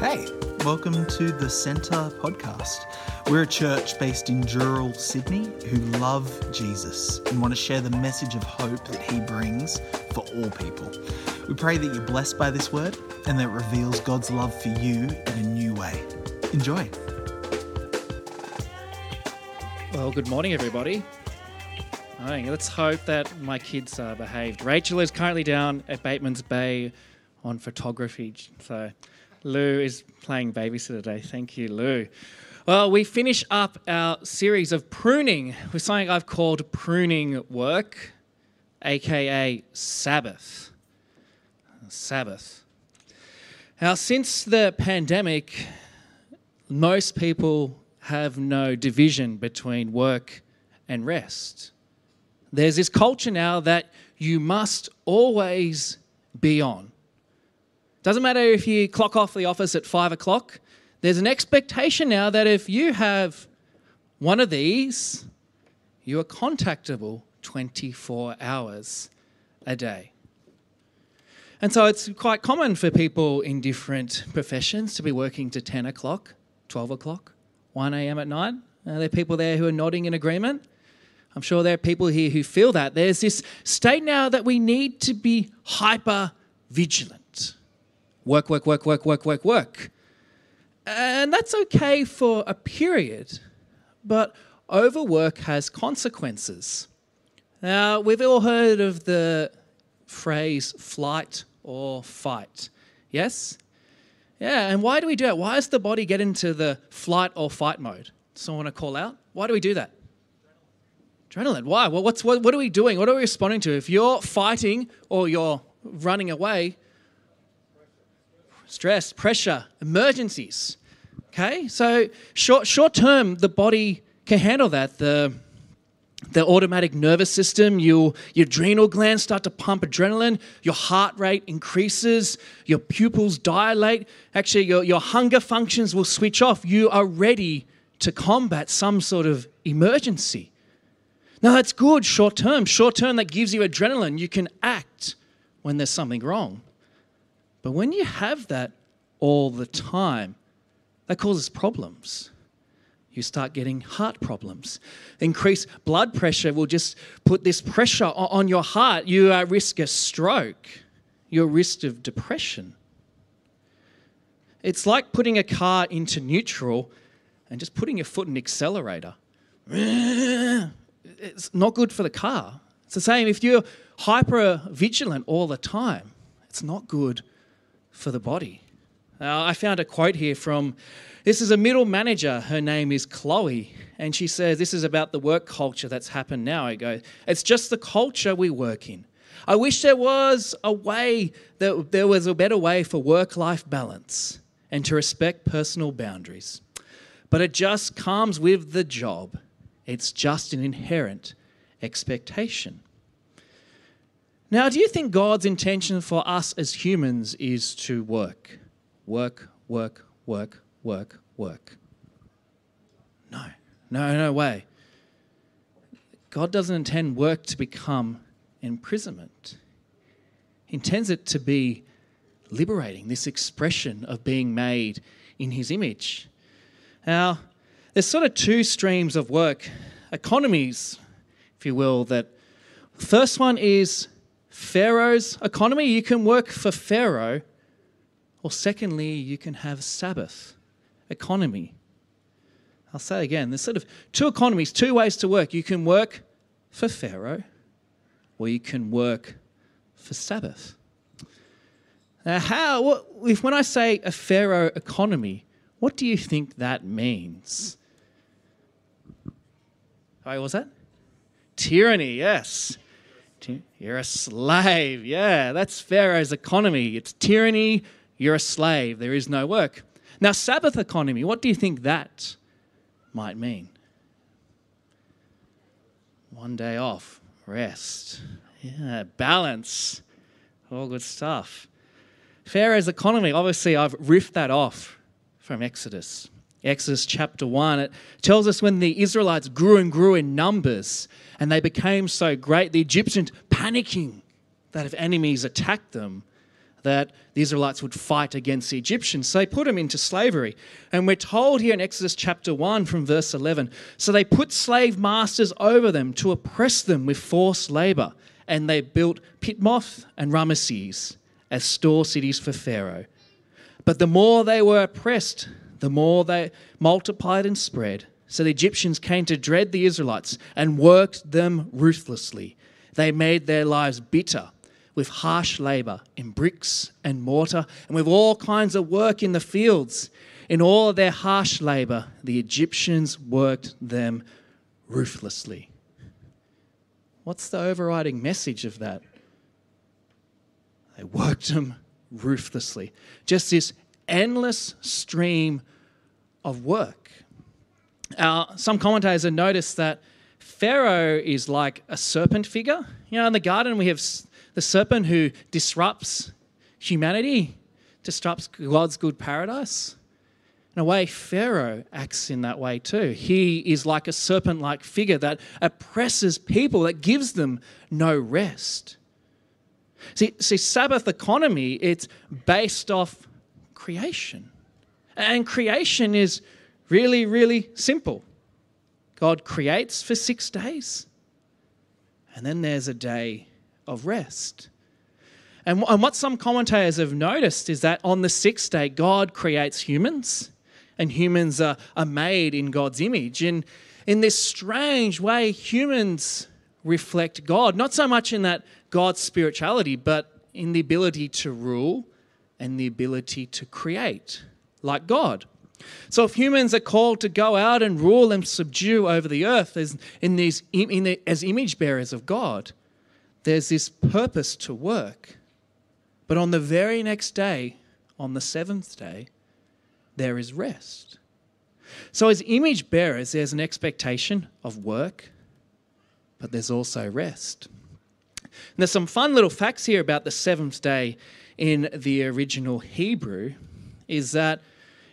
Hey, welcome to the Centre podcast. We're a church based in Dural, Sydney, who love Jesus and want to share the message of hope that he brings for all people. We pray that you're blessed by this word and that it reveals God's love for you in a new way. Enjoy. Well, good morning, everybody. Let's hope that my kids are behaved. Rachel is currently down at Bateman's Bay on photography, so Lou is playing babysitter today. Thank you, Lou. Well, we finish up our series of pruning with something I've called pruning work, aka Sabbath. Sabbath. Now, since the pandemic, most people have no division between work and rest. There's this culture now that you must always be on. Doesn't matter if you clock off the office at five o'clock, there's an expectation now that if you have one of these, you are contactable 24 hours a day. And so it's quite common for people in different professions to be working to 10 o'clock, 12 o'clock, 1 a.m. at night. Are there people there who are nodding in agreement? I'm sure there are people here who feel that. There's this state now that we need to be hyper vigilant. Work, work, work, work, work, work, work. And that's okay for a period, but overwork has consequences. Now, we've all heard of the phrase flight or fight. Yes? Yeah, and why do we do it? Why does the body get into the flight or fight mode? Someone want to call out? Why do we do that? Adrenaline. Why? Well, what's, what, what are we doing? What are we responding to? If you're fighting or you're running away, stress, pressure, emergencies. Okay, so short short term, the body can handle that. The the automatic nervous system, your, your adrenal glands start to pump adrenaline, your heart rate increases, your pupils dilate. Actually, your, your hunger functions will switch off. You are ready to combat some sort of emergency. Now, that's good short term. Short term, that gives you adrenaline. You can act when there's something wrong. But when you have that all the time, that causes problems. You start getting heart problems. Increased blood pressure will just put this pressure on your heart. You uh, risk a stroke. At risk of depression. It's like putting a car into neutral and just putting your foot in accelerator. It's not good for the car. It's the same if you're hyper vigilant all the time, it's not good for the body. Uh, I found a quote here from this is a middle manager. Her name is Chloe. And she says, This is about the work culture that's happened now. I go, It's just the culture we work in. I wish there was a way that there was a better way for work life balance and to respect personal boundaries. But it just comes with the job, it's just an inherent expectation. Now, do you think God's intention for us as humans is to work? Work, work, work, work, work. No, no, no way. God doesn't intend work to become imprisonment. He intends it to be liberating, this expression of being made in His image. Now, there's sort of two streams of work, economies, if you will, that first one is Pharaoh's economy. You can work for Pharaoh, or secondly, you can have Sabbath economy. I'll say again, there's sort of two economies, two ways to work. You can work for Pharaoh, or you can work for Sabbath. Now, how, if when I say a Pharaoh economy, what do you think that means? What was that? Tyranny, yes. You're a slave. Yeah, that's Pharaoh's economy. It's tyranny. You're a slave. There is no work. Now, Sabbath economy, what do you think that might mean? One day off, rest, yeah, balance, all good stuff. Pharaoh's economy, obviously, I've riffed that off from Exodus. Exodus chapter 1, it tells us when the Israelites grew and grew in numbers and they became so great, the Egyptians panicking that if enemies attacked them, that the Israelites would fight against the Egyptians. So they put them into slavery. And we're told here in Exodus chapter 1 from verse 11 so they put slave masters over them to oppress them with forced labor. And they built Pithom and Ramesses as store cities for Pharaoh. But the more they were oppressed, the more they multiplied and spread. So the Egyptians came to dread the Israelites and worked them ruthlessly. They made their lives bitter with harsh labor in bricks and mortar and with all kinds of work in the fields. In all their harsh labor, the Egyptians worked them ruthlessly. What's the overriding message of that? They worked them ruthlessly. Just this endless stream of work. Uh, some commentators have noticed that Pharaoh is like a serpent figure. You know, in the garden, we have the serpent who disrupts humanity, disrupts God's good paradise. In a way, Pharaoh acts in that way too. He is like a serpent like figure that oppresses people, that gives them no rest. See, see, Sabbath economy, it's based off creation. And creation is really, really simple. God creates for six days, and then there's a day of rest. And, what some commentators have noticed is that on the sixth day, God creates humans, and humans are, are made in God's image. And in this strange way, humans reflect God, not so much in that God's spirituality, but in the ability to rule and the ability to create like God. So if humans are called to go out and rule and subdue over the earth as, in these, in the, as image bearers of God, there's this purpose to work. But on the very next day, on the seventh day, there is rest. So, as image bearers, there's an expectation of work, but there's also rest. And there's some fun little facts here about the seventh day in the original Hebrew is that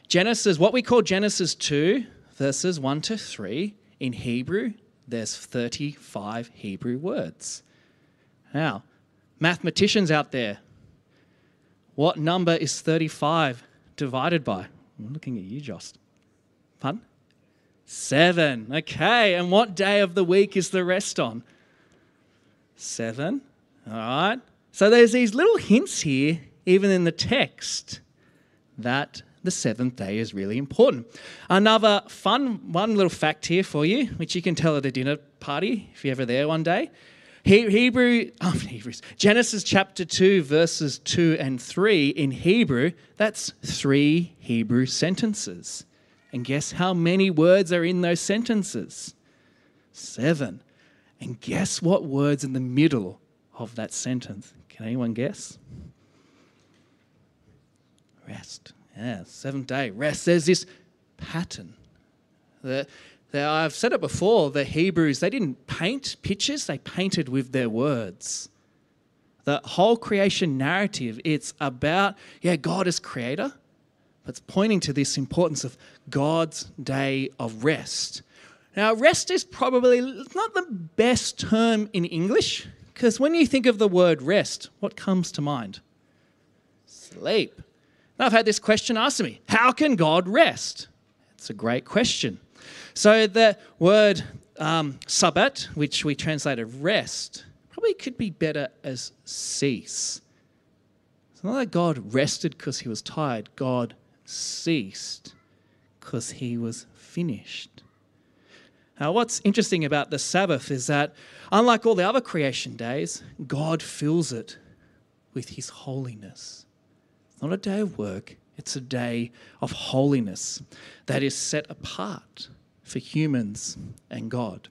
Genesis, what we call Genesis 2, verses 1 to 3, in Hebrew, there's 35 Hebrew words. Now, mathematicians out there, what number is 35 divided by? I'm looking at you, Jost. Fun? Seven. Okay. And what day of the week is the rest on? Seven. All right. So there's these little hints here, even in the text, that the seventh day is really important. Another fun one little fact here for you, which you can tell at a dinner party if you're ever there one day. Hebrew, oh, Hebrews, Genesis chapter 2, verses 2 and 3 in Hebrew, that's three Hebrew sentences. And guess how many words are in those sentences? Seven. And guess what word's in the middle of that sentence? Can anyone guess? Rest. Yeah, seventh day, rest. There's this pattern. The, the, I've said it before, the Hebrews, they didn't paint pictures, they painted with their words. The whole creation narrative, it's about, yeah, God is creator, but it's pointing to this importance of God's day of rest. Now, rest is probably not the best term in English, because when you think of the word rest, what comes to mind? Sleep. Now, I've had this question asked of me How can God rest? It's a great question. So, the word um, sabbat, which we translate as rest, probably could be better as cease. It's not that God rested because he was tired, God ceased because he was finished. Now, what's interesting about the Sabbath is that, unlike all the other creation days, God fills it with his holiness. It's not a day of work, it's a day of holiness that is set apart for humans and God.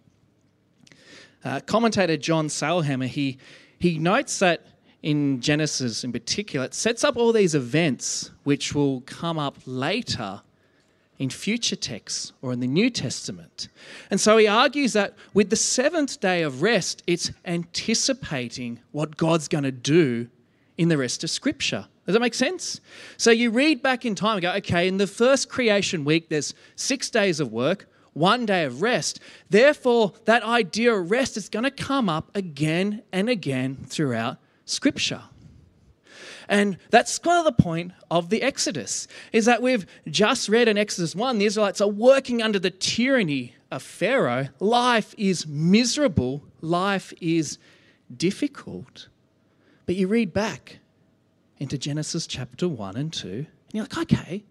Uh, commentator John Sailhamer, he, he notes that in Genesis in particular, it sets up all these events which will come up later in future texts or in the New Testament. And so he argues that with the seventh day of rest, it's anticipating what God's going to do in the rest of Scripture. Does that make sense? So you read back in time and go, okay, in the first creation week, there's six days of work, one day of rest. Therefore, that idea of rest is going to come up again and again throughout Scripture. And that's kind of the point of the Exodus, is that we've just read in Exodus 1, the Israelites are working under the tyranny of Pharaoh. Life is miserable, life is difficult. But you read back into Genesis chapter 1 and 2, and you're like, okay,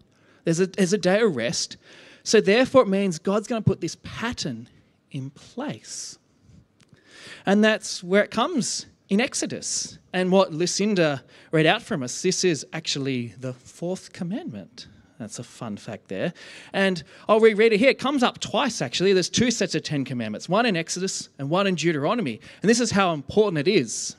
there's a, there's a day of rest. So therefore, it means God's going to put this pattern in place. And that's where it comes in Exodus. And what Lucinda read out from us, this is actually the fourth commandment. That's a fun fact there. And I'll reread it here. It comes up twice, actually. There's two sets of Ten Commandments one in Exodus and one in Deuteronomy. And this is how important it is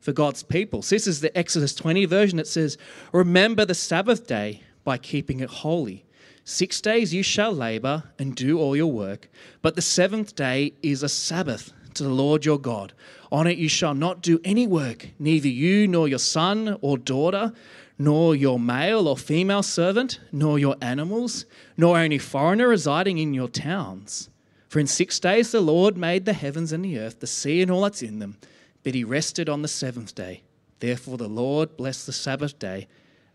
for God's people. So this is the Exodus 20 version. It says, Remember the Sabbath day by keeping it holy. Six days you shall labor and do all your work, but the seventh day is a Sabbath to the Lord your God. On it you shall not do any work, neither you nor your son or daughter, nor your male or female servant, nor your animals, nor any foreigner residing in your towns. For in six days the Lord made the heavens and the earth, the sea and all that's in them, but he rested on the seventh day. Therefore the Lord blessed the Sabbath day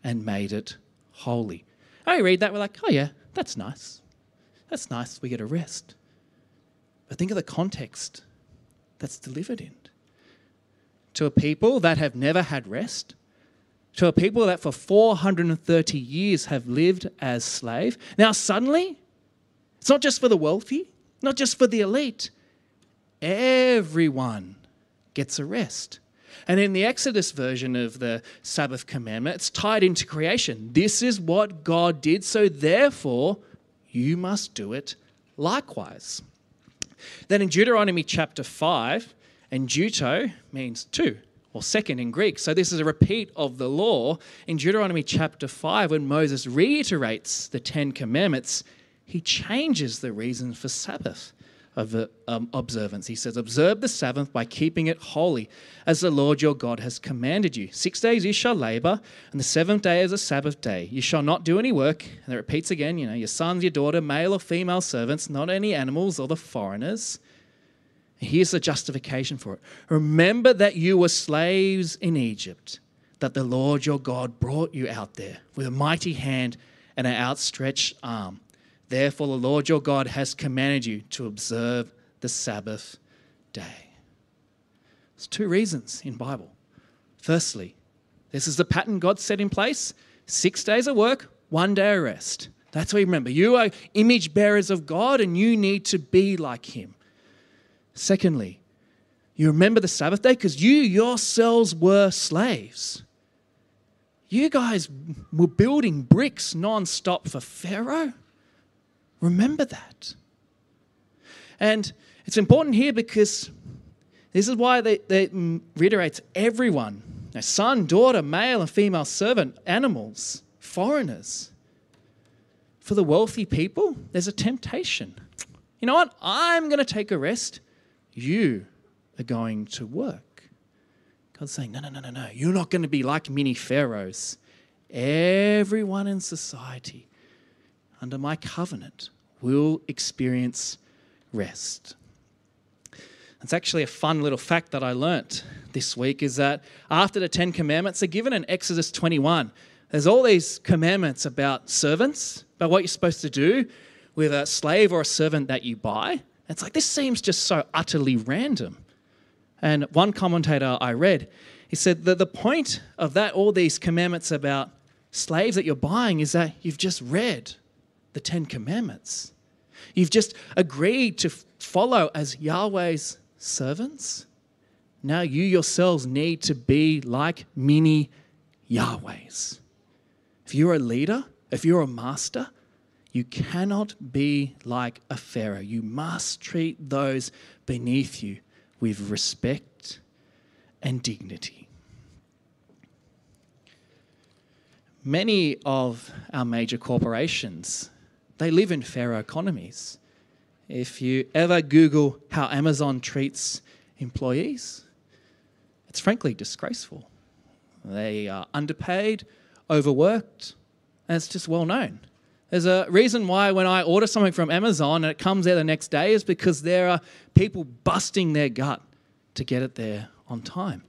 and made it holy. I read that, we're like, oh yeah, that's nice. That's nice, we get a rest. But think of the context that's delivered in. To a people that have never had rest, to a people that for 430 years have lived as slave. Now, suddenly, it's not just for the wealthy, not just for the elite, everyone gets a rest. And in the Exodus version of the Sabbath commandment, it's tied into creation. This is what God did, so therefore you must do it likewise. Then in Deuteronomy chapter 5, and Deuto means two or second in Greek. So this is a repeat of the law. In Deuteronomy chapter 5, when Moses reiterates the Ten Commandments, he changes the reason for Sabbath of um, observance. He says, Observe the Sabbath by keeping it holy, as the Lord your God has commanded you. Six days you shall labor, and the seventh day is a Sabbath day. You shall not do any work. And it repeats again, you know, your sons, your daughter, male or female servants, not any animals or the foreigners. Here's the justification for it. Remember that you were slaves in Egypt, that the Lord your God brought you out there with a mighty hand and an outstretched arm. Therefore, the Lord your God has commanded you to observe the Sabbath day. There's two reasons in Bible. Firstly, this is the pattern God set in place six days of work, one day of rest. That's what you remember. You are image bearers of God and you need to be like Him. Secondly, you remember the Sabbath day because you yourselves were slaves. You guys were building bricks non stop for Pharaoh. Remember that. And it's important here because this is why they, they reiterates everyone a son, daughter, male and female servant, animals, foreigners. For the wealthy people, there's a temptation. You know what? I'm going to take a rest. You are going to work. God's saying, no, no, no, no, no. You're not going to be like many pharaohs. Everyone in society under my covenant will experience rest. It's actually a fun little fact that I learnt this week is that after the 10 commandments are given in Exodus 21, there's all these commandments about servants, about what you're supposed to do with a slave or a servant that you buy. It's like this seems just so utterly random. And one commentator I read, he said that the point of that, all these commandments about slaves that you're buying, is that you've just read the Ten Commandments. You've just agreed to follow as Yahweh's servants. Now you yourselves need to be like many Yahwehs. If you're a leader, if you're a master, you cannot be like a Pharaoh. You must treat those beneath you with respect and dignity. Many of our major corporations they live in Pharaoh economies. If you ever Google how Amazon treats employees, it's frankly disgraceful. They are underpaid, overworked, and it's just well known. There's a reason why when I order something from Amazon and it comes there the next day is because there are people busting their gut to get it there on time.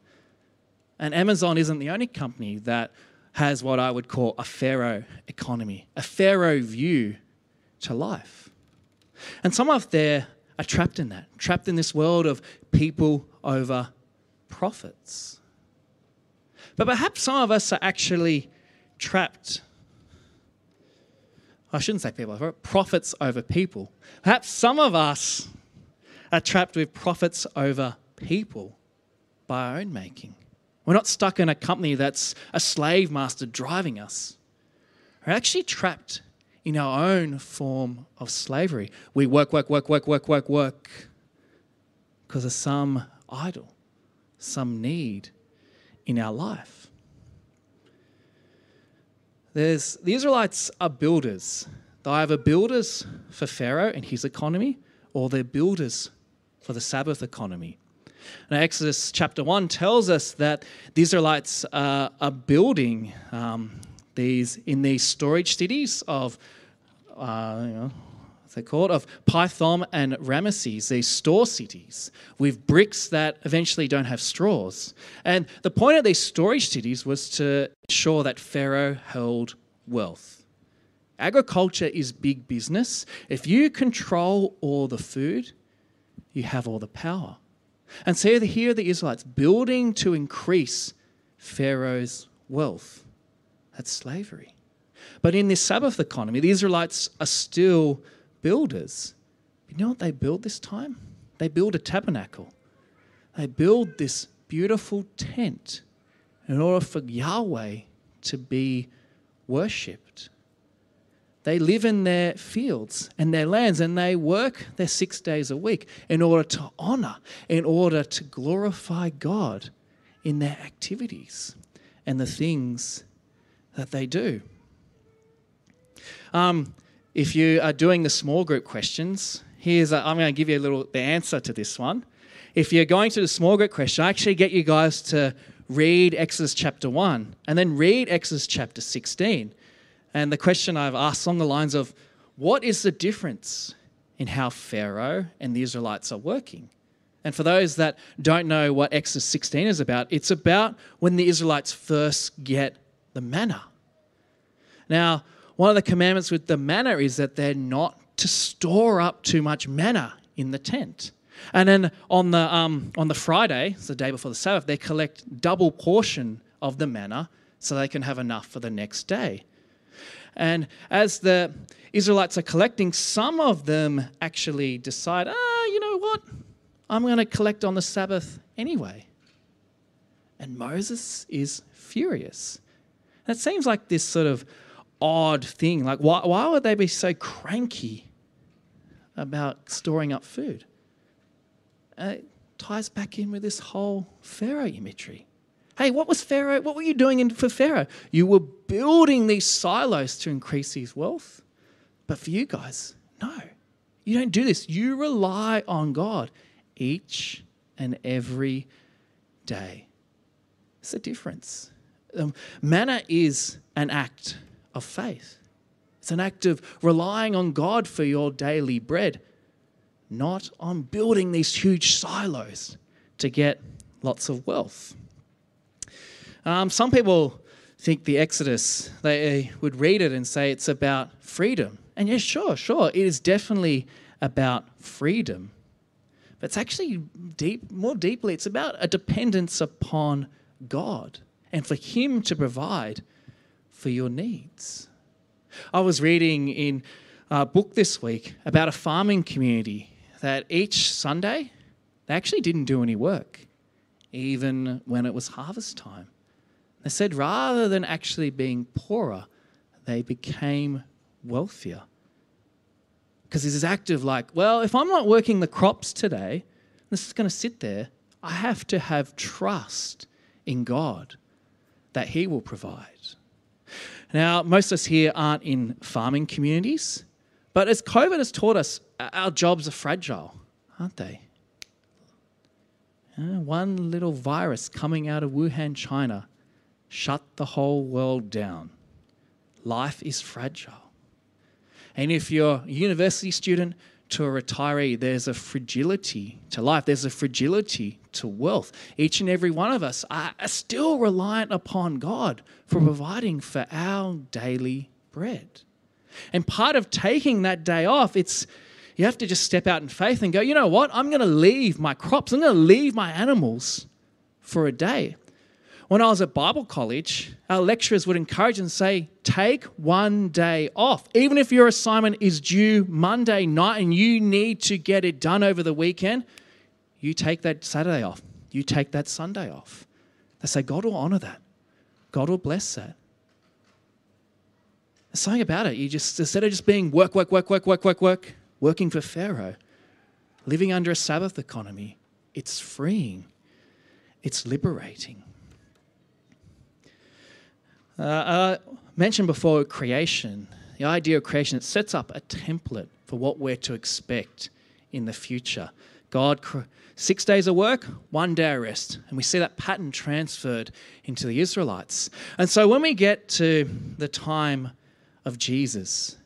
And Amazon isn't the only company that has what I would call a Pharaoh economy, a Pharaoh view to life. And some of there are trapped in that, trapped in this world of people over profits. But perhaps some of us are actually trapped. I shouldn't say people over profits over people. Perhaps some of us are trapped with profits over people by our own making. We're not stuck in a company that's a slave master driving us. We're actually trapped in our own form of slavery. We work, work, work, work, work, work, work because of some idol, some need in our life. There's, the Israelites are builders. They're either builders for Pharaoh and his economy, or they're builders for the Sabbath economy. Now, Exodus chapter 1 tells us that the Israelites uh, are building um, these in these storage cities of, uh, you know, what's they called? Of Pithom and Ramesses, these store cities with bricks that eventually don't have straws. And the point of these storage cities was to ensure that Pharaoh held wealth. Agriculture is big business. If you control all the food, you have all the power. And so here are the Israelites building to increase Pharaoh's wealth. That's slavery. But in this Sabbath economy, the Israelites are still builders. You know what they build this time? They build a tabernacle. They build this beautiful tent in order for Yahweh to be worshipped. They live in their fields and their lands and they work their six days a week in order to honor, in order to glorify God in their activities and the things that they do. Um, if you are doing the small group questions, here's i am going to give you a little the answer to this one. If you're going to the small group question, I actually get you guys to read Exodus chapter 1 and then read Exodus chapter 16 and the question I've asked along the lines of what is the difference in how Pharaoh and the Israelites are working? And for those that don't know what Exodus 16 is about, it's about when the Israelites first get the manna. Now, one of the commandments with the manna is that they're not to store up too much manna in the tent. And then on the, um, on the Friday, it's the day before the Sabbath, they collect double portion of the manna so they can have enough for the next day. And as the Israelites are collecting, some of them actually decide, ah, you know what? I'm going to collect on the Sabbath anyway. And Moses is furious. It seems like this sort of odd thing. Like, why, why would they be so cranky about storing up food? And it ties back in with this whole Pharaoh imagery. Hey, what was Pharaoh? What were you doing in, for Pharaoh? You were building these silos to increase his wealth. But for you guys, no. You don't do this. You rely on God each and every day. It's a difference. Um, manna is an act of faith. It's an act of relying on God for your daily bread, not on building these huge silos to get lots of wealth. Um, some people think the Exodus, they would read it and say it's about freedom. And yes, sure, sure, it is definitely about freedom. But it's actually deep, more deeply, it's about a dependence upon God and for Him to provide for your needs. I was reading in a book this week about a farming community that each Sunday they actually didn't do any work, even when it was harvest time. They said rather than actually being poorer, they became wealthier. Because there's this act of like, well, if I'm not working the crops today, this is going to sit there. I have to have trust in God that He will provide. Now, most of us here aren't in farming communities, but as COVID has taught us, our jobs are fragile, aren't they? one little virus coming out of Wuhan, China, shut the whole world down. Life is fragile. And if you're a university student, to a retiree, there's a fragility to life, there's a fragility to wealth. Each and every one of us are still reliant upon God for providing for our daily bread. And part of taking that day off, it's you have to just step out in faith and go, you know what? I'm going to leave my crops, I'm going to leave my animals for a day. When I was at Bible college, our lecturers would encourage and say, take one day off. Even if your assignment is due Monday night and you need to get it done over the weekend, you take that Saturday off. You take that Sunday off. They say, God will honor that. God will bless that. There's something about it. You just, instead of just being work, work, work, work, work, work, work, working for Pharaoh, living under a Sabbath economy, it's freeing, it's liberating. Uh, I mentioned before creation, the idea of creation, it sets up a template for what we're to expect in the future. God, six days of work, one day of rest. And we see that pattern transferred into the Israelites. And so when we get to the time of Jesus,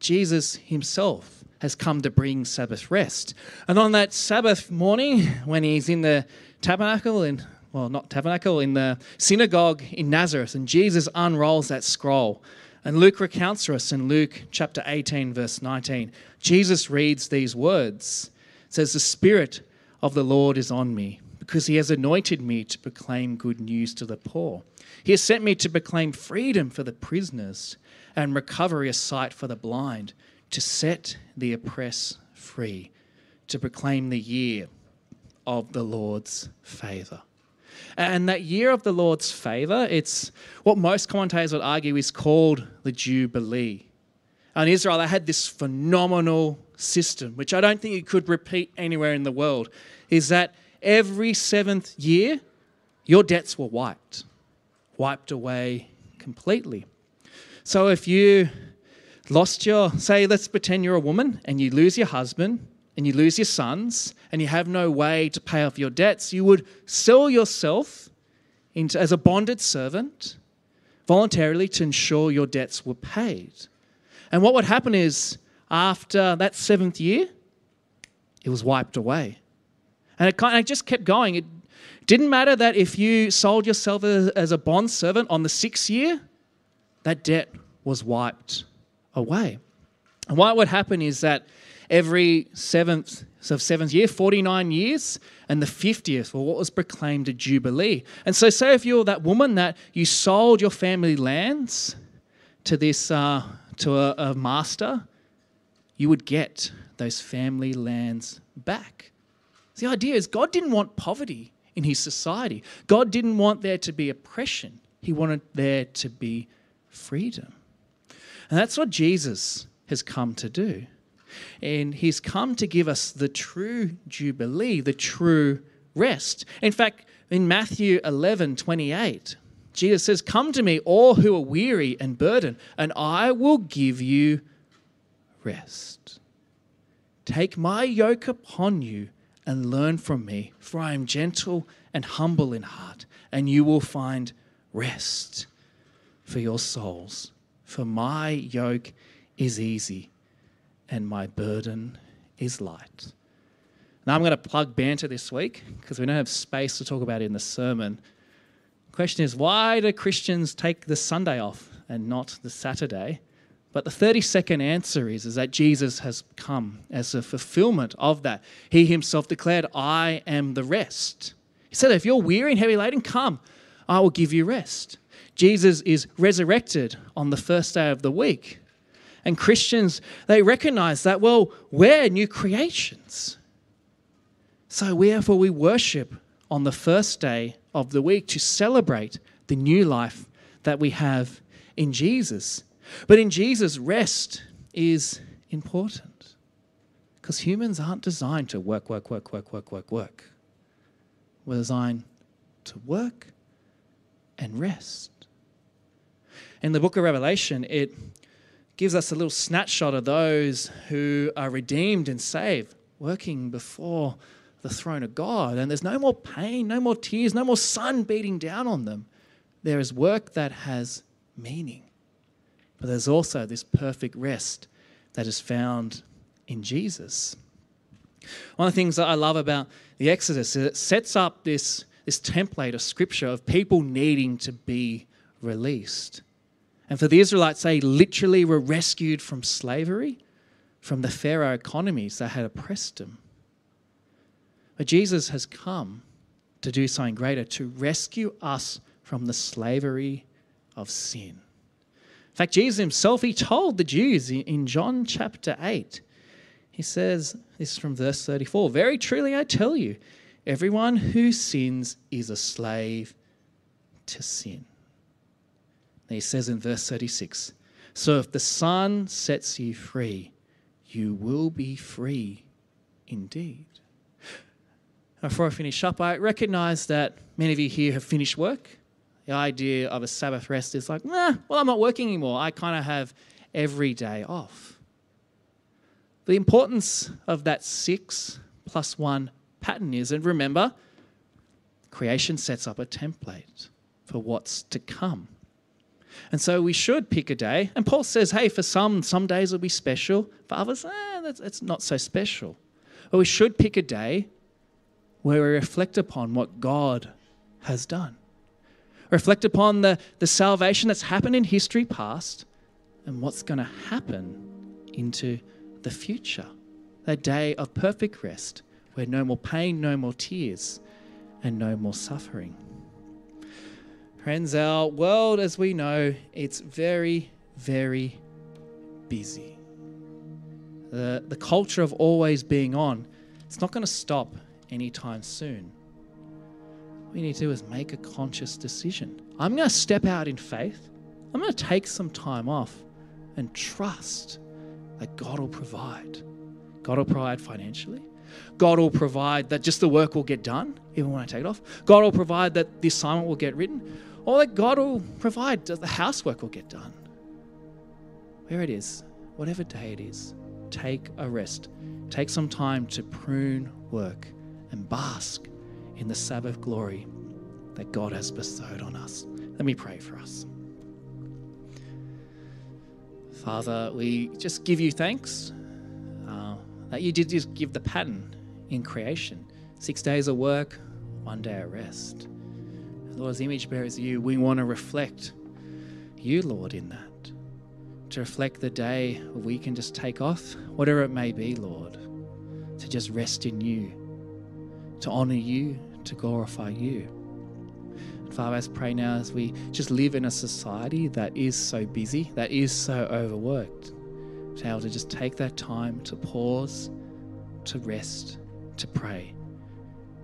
Jesus himself has come to bring Sabbath rest. And on that Sabbath morning, when he's in the tabernacle in well, not tabernacle, in the synagogue in Nazareth. And Jesus unrolls that scroll. And Luke recounts for us in Luke chapter 18, verse 19. Jesus reads these words. It says, The Spirit of the Lord is on me, because he has anointed me to proclaim good news to the poor. He has sent me to proclaim freedom for the prisoners and recovery of sight for the blind, to set the oppressed free, to proclaim the year of the Lord's favor. And that year of the Lord's favor, it's what most commentators would argue is called the Jubilee. And Israel, they had this phenomenal system, which I don't think you could repeat anywhere in the world, is that every seventh year, your debts were wiped, wiped away completely. So if you lost your, say, let's pretend you're a woman and you lose your husband and you lose your sons and you have no way to pay off your debts, you would sell yourself into, as a bonded servant voluntarily to ensure your debts were paid. And what would happen is, after that seventh year, it was wiped away. And it, kind of, it just kept going. It didn't matter that if you sold yourself as, as a bond servant on the sixth year, that debt was wiped away. And what would happen is that every seventh so seventh year, 49 years, and the 50th, well, what was proclaimed a jubilee. And so, say if you're that woman that you sold your family lands to this uh, to a, a master, you would get those family lands back. The idea is God didn't want poverty in his society. God didn't want there to be oppression. He wanted there to be freedom. And that's what Jesus has come to do. And he's come to give us the true jubilee, the true rest. In fact, in Matthew 11 28, Jesus says, Come to me, all who are weary and burdened, and I will give you rest. Take my yoke upon you and learn from me, for I am gentle and humble in heart, and you will find rest for your souls. For my yoke is easy and my burden is light. Now, I'm going to plug banter this week because we don't have space to talk about it in the sermon. Question is why do Christians take the Sunday off and not the Saturday? But the 30 second answer is, is that Jesus has come as a fulfillment of that. He himself declared, I am the rest. He said, If you're weary and heavy laden, come, I will give you rest. Jesus is resurrected on the first day of the week. And Christians, they recognize that, well, we're new creations. So, therefore, we worship on the first day of the week to celebrate the new life that we have in Jesus. But in Jesus, rest is important because humans aren't designed to work, work, work, work, work, work, work. We're designed to work and rest. In the book of Revelation, it gives us a little snapshot of those who are redeemed and saved, working before the throne of God. And there's no more pain, no more tears, no more sun beating down on them. There is work that has meaning. But there's also this perfect rest that is found in Jesus. One of the things that I love about the Exodus is it sets up this, this template of scripture of people needing to be released. And for the Israelites, they literally were rescued from slavery, from the Pharaoh economies that had oppressed them. But Jesus has come to do something greater, to rescue us from the slavery of sin. In fact, Jesus himself, he told the Jews in John chapter 8, he says, this is from verse 34 Very truly I tell you, everyone who sins is a slave to sin. And he says in verse 36 So if the Son sets you free, you will be free indeed. Before I finish up, I recognize that many of you here have finished work. The idea of a Sabbath rest is like, nah, well, I'm not working anymore. I kind of have every day off. The importance of that six plus one pattern is, and remember, creation sets up a template for what's to come. And so we should pick a day. And Paul says, hey, for some, some days will be special. For others, eh, that's, that's not so special. But we should pick a day where we reflect upon what God has done. Reflect upon the, the salvation that's happened in history past and what's going to happen into the future. That day of perfect rest where no more pain, no more tears, and no more suffering. Friends, our world, as we know, it's very, very busy. The, the culture of always being on, it's not going to stop anytime soon. What we need to do is make a conscious decision. I'm going to step out in faith. I'm going to take some time off and trust that God will provide. God will provide financially. God will provide that just the work will get done, even when I take it off. God will provide that the assignment will get written, or that God will provide the housework will get done. Where it is, whatever day it is, take a rest. Take some time to prune work and bask in the Sabbath glory that God has bestowed on us. Let me pray for us. Father, we just give you thanks uh, that you did just give the pattern in creation six days of work, one day of rest. Lord, as image bearers of you, we want to reflect you, Lord, in that. To reflect the day we can just take off, whatever it may be, Lord, to just rest in you to honor you, to glorify you. And Father, I pray now as we just live in a society that is so busy, that is so overworked, to be able to just take that time to pause, to rest, to pray,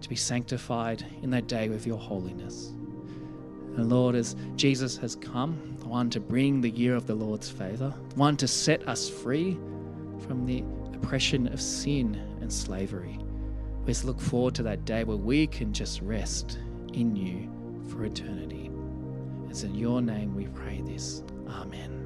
to be sanctified in that day with your holiness. And Lord, as Jesus has come, one to bring the year of the Lord's favor, one to set us free from the oppression of sin and slavery. We just look forward to that day where we can just rest in you for eternity. It's in your name we pray this. Amen.